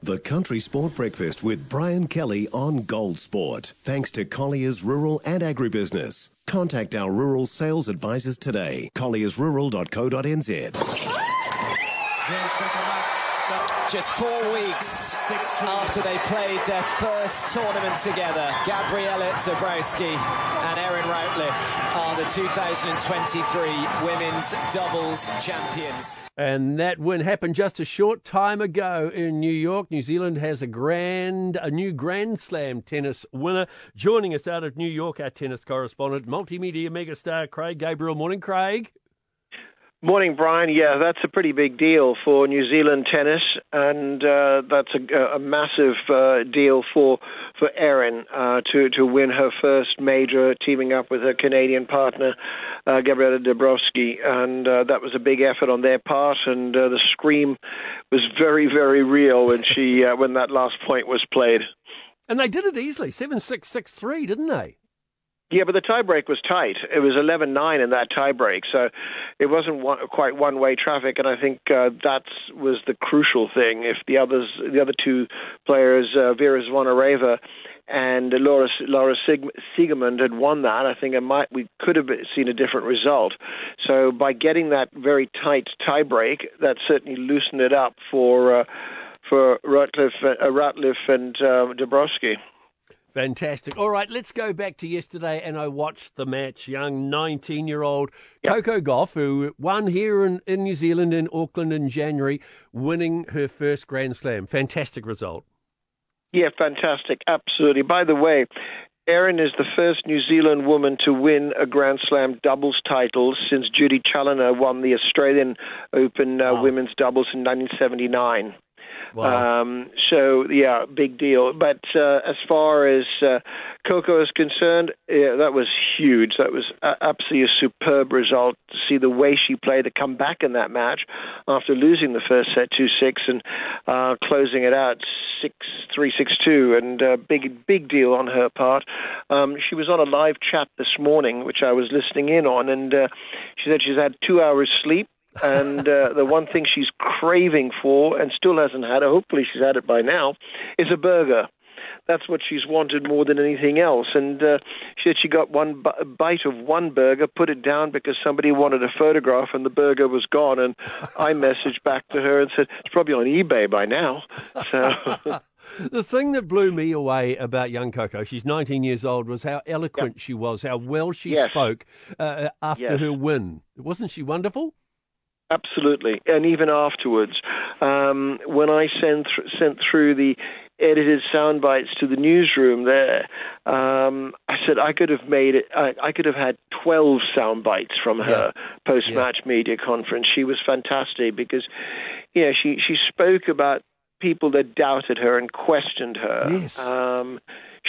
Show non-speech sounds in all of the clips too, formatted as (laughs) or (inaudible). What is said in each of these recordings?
The Country Sport Breakfast with Brian Kelly on Gold Sport. Thanks to Collier's Rural and Agribusiness. Contact our rural sales advisors today. colliersrural.co.nz. Just four weeks after they played their first tournament together, Gabriela Dabrowski and Erin Routliffe are the 2023 Women's Doubles Champions. And that win happened just a short time ago in New York. New Zealand has a grand, a new Grand Slam tennis winner. Joining us out of New York, our tennis correspondent, multimedia megastar Craig Gabriel. Morning, Craig. Morning, Brian. Yeah, that's a pretty big deal for New Zealand tennis, and uh, that's a, a massive uh, deal for for Erin uh, to to win her first major, teaming up with her Canadian partner uh, Gabriela Dabrowski, and uh, that was a big effort on their part. And uh, the scream was very, very real when she uh, when that last point was played. And they did it easily, seven six six three, didn't they? Yeah, but the tiebreak was tight. It was 11-9 in that tiebreak, so it wasn't one, quite one-way traffic. And I think uh, that was the crucial thing. If the others, the other two players, uh, Vera Zvonareva and Laura Laura Siegemund had won that, I think it might we could have seen a different result. So by getting that very tight tiebreak, that certainly loosened it up for uh, for Routliffe, uh, Routliffe and uh, Dabrowski. Fantastic. All right, let's go back to yesterday, and I watched the match. Young 19 year old yep. Coco Gauff, who won here in, in New Zealand in Auckland in January, winning her first Grand Slam. Fantastic result. Yeah, fantastic. Absolutely. By the way, Erin is the first New Zealand woman to win a Grand Slam doubles title since Judy Chaloner won the Australian Open uh, wow. women's doubles in 1979. Wow. Um, so yeah, big deal. But uh, as far as uh, Coco is concerned, yeah, that was huge. That was absolutely a superb result to see the way she played to come back in that match after losing the first set two six and uh, closing it out six three six two, and uh, big big deal on her part. Um, she was on a live chat this morning, which I was listening in on, and uh, she said she's had two hours sleep and uh, the one thing she's craving for and still hasn't had it, hopefully she's had it by now, is a burger. That's what she's wanted more than anything else. And uh, she said she got one b- bite of one burger, put it down because somebody wanted a photograph, and the burger was gone. And I (laughs) messaged back to her and said it's probably on eBay by now. So. (laughs) the thing that blew me away about young Coco, she's 19 years old, was how eloquent yep. she was, how well she yes. spoke uh, after yes. her win. Wasn't she wonderful? Absolutely, and even afterwards, um, when I sent th- sent through the edited sound bites to the newsroom there, um, I said I could have made it. I, I could have had twelve sound bites from her yeah. post match yeah. media conference. She was fantastic because, yeah, she she spoke about people that doubted her and questioned her. Yes. Um,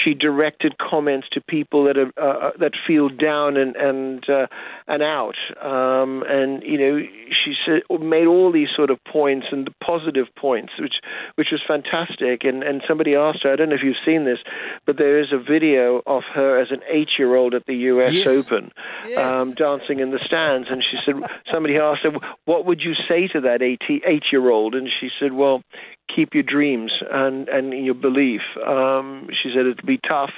she directed comments to people that are, uh, uh, that feel down and and uh, and out. Um, and you know, she said, made all these sort of points and the positive points, which which was fantastic. And and somebody asked her, I don't know if you've seen this, but there is a video of her as an eight-year-old at the U.S. Yes. Open, yes. um, dancing in the stands. And she said, somebody asked her, what would you say to that eight-year-old? And she said, well, keep your dreams and and your belief. Um, she said it'd be tough,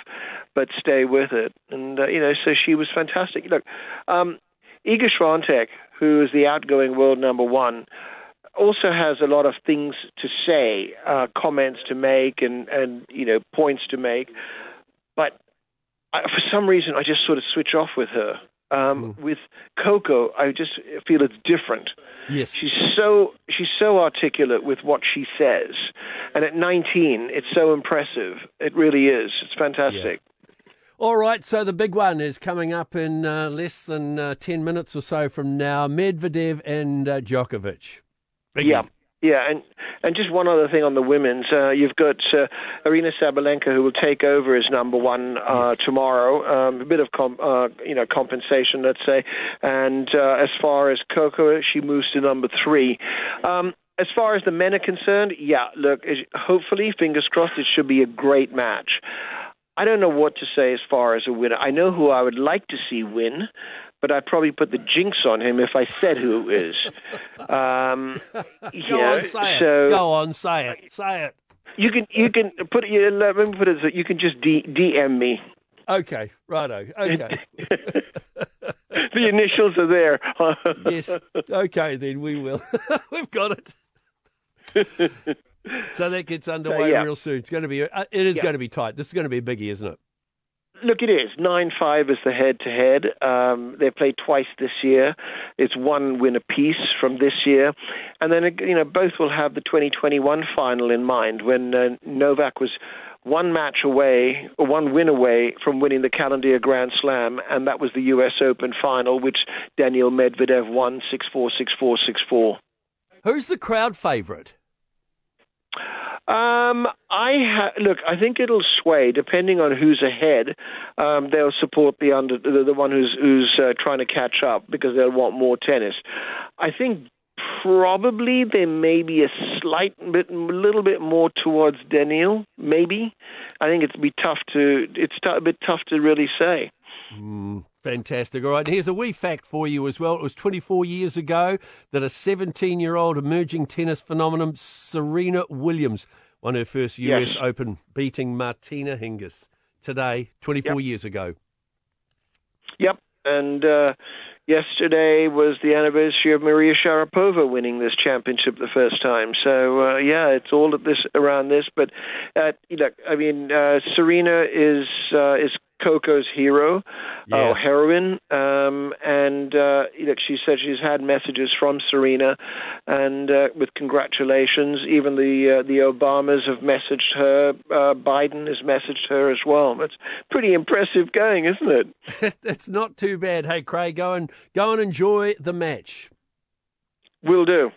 but stay with it. And uh, you know, so she was fantastic. Look, um, Iga Swiatek, who is the outgoing world number one, also has a lot of things to say, uh, comments to make, and and you know points to make. But I, for some reason, I just sort of switch off with her. Um, mm. With Coco, I just feel it's different. Yes, she's so she's so articulate with what she says, and at 19, it's so impressive. It really is. It's fantastic. Yeah. All right, so the big one is coming up in uh, less than uh, 10 minutes or so from now Medvedev and uh, Djokovic. Big yeah. Yeah, and and just one other thing on the women's, uh, you've got uh, Aryna Sabalenka who will take over as number one uh, yes. tomorrow. Um, a bit of com- uh, you know compensation, let's say. And uh, as far as Coco, she moves to number three. Um, as far as the men are concerned, yeah, look, hopefully, fingers crossed, it should be a great match. I don't know what to say as far as a winner. I know who I would like to see win but I'd probably put the jinx on him if I said who it is. Um, (laughs) Go on, say so, it. Go on, say it. Say it. You can you can put it. Let me put it. So you can just D, DM me. Okay, righto. Okay. (laughs) the initials are there. (laughs) yes. Okay, then we will. We've got it. so that gets underway uh, yeah. real soon. It's going to be. Uh, it is Yeah. going to be tight. This is going to be a biggie, isn't it? Look, it is nine five is the head to head. Um, They played twice this year. It's one win apiece from this year, and then you know both will have the 2021 final in mind when uh, Novak was one match away one win away from winning the calendar Grand Slam, and that was the U.S. Open final, which Daniel Medvedev won six four six four six four. Who's the crowd favourite? Um, I ha- look. I think it'll sway depending on who's ahead. Um, they'll support the under the, the one who's who's uh, trying to catch up because they'll want more tennis. I think probably there may be a slight bit, a little bit more towards Daniel. Maybe. I think it'd be tough to. It's t- a bit tough to really say. Fantastic. All right, here's a wee fact for you as well. It was 24 years ago that a 17 year old emerging tennis phenomenon, Serena Williams, won her first US Yes. Open, beating Martina Hingis today, 24 Yep. years ago. Yep. And uh, yesterday was the anniversary of Maria Sharapova winning this championship the first time. So uh, yeah, it's all at this around this. But uh, look, I mean, uh, Serena is uh, is Coco's hero Yeah. or heroine, um, and uh, look, she said she's had messages from Serena, and uh, with congratulations. Even the uh, the Obamas have messaged her. Uh, Biden has messaged her as well. It's pretty impressive going, isn't it? (laughs) it's not too bad. Hey, Craig, go and go and enjoy the match. Will do.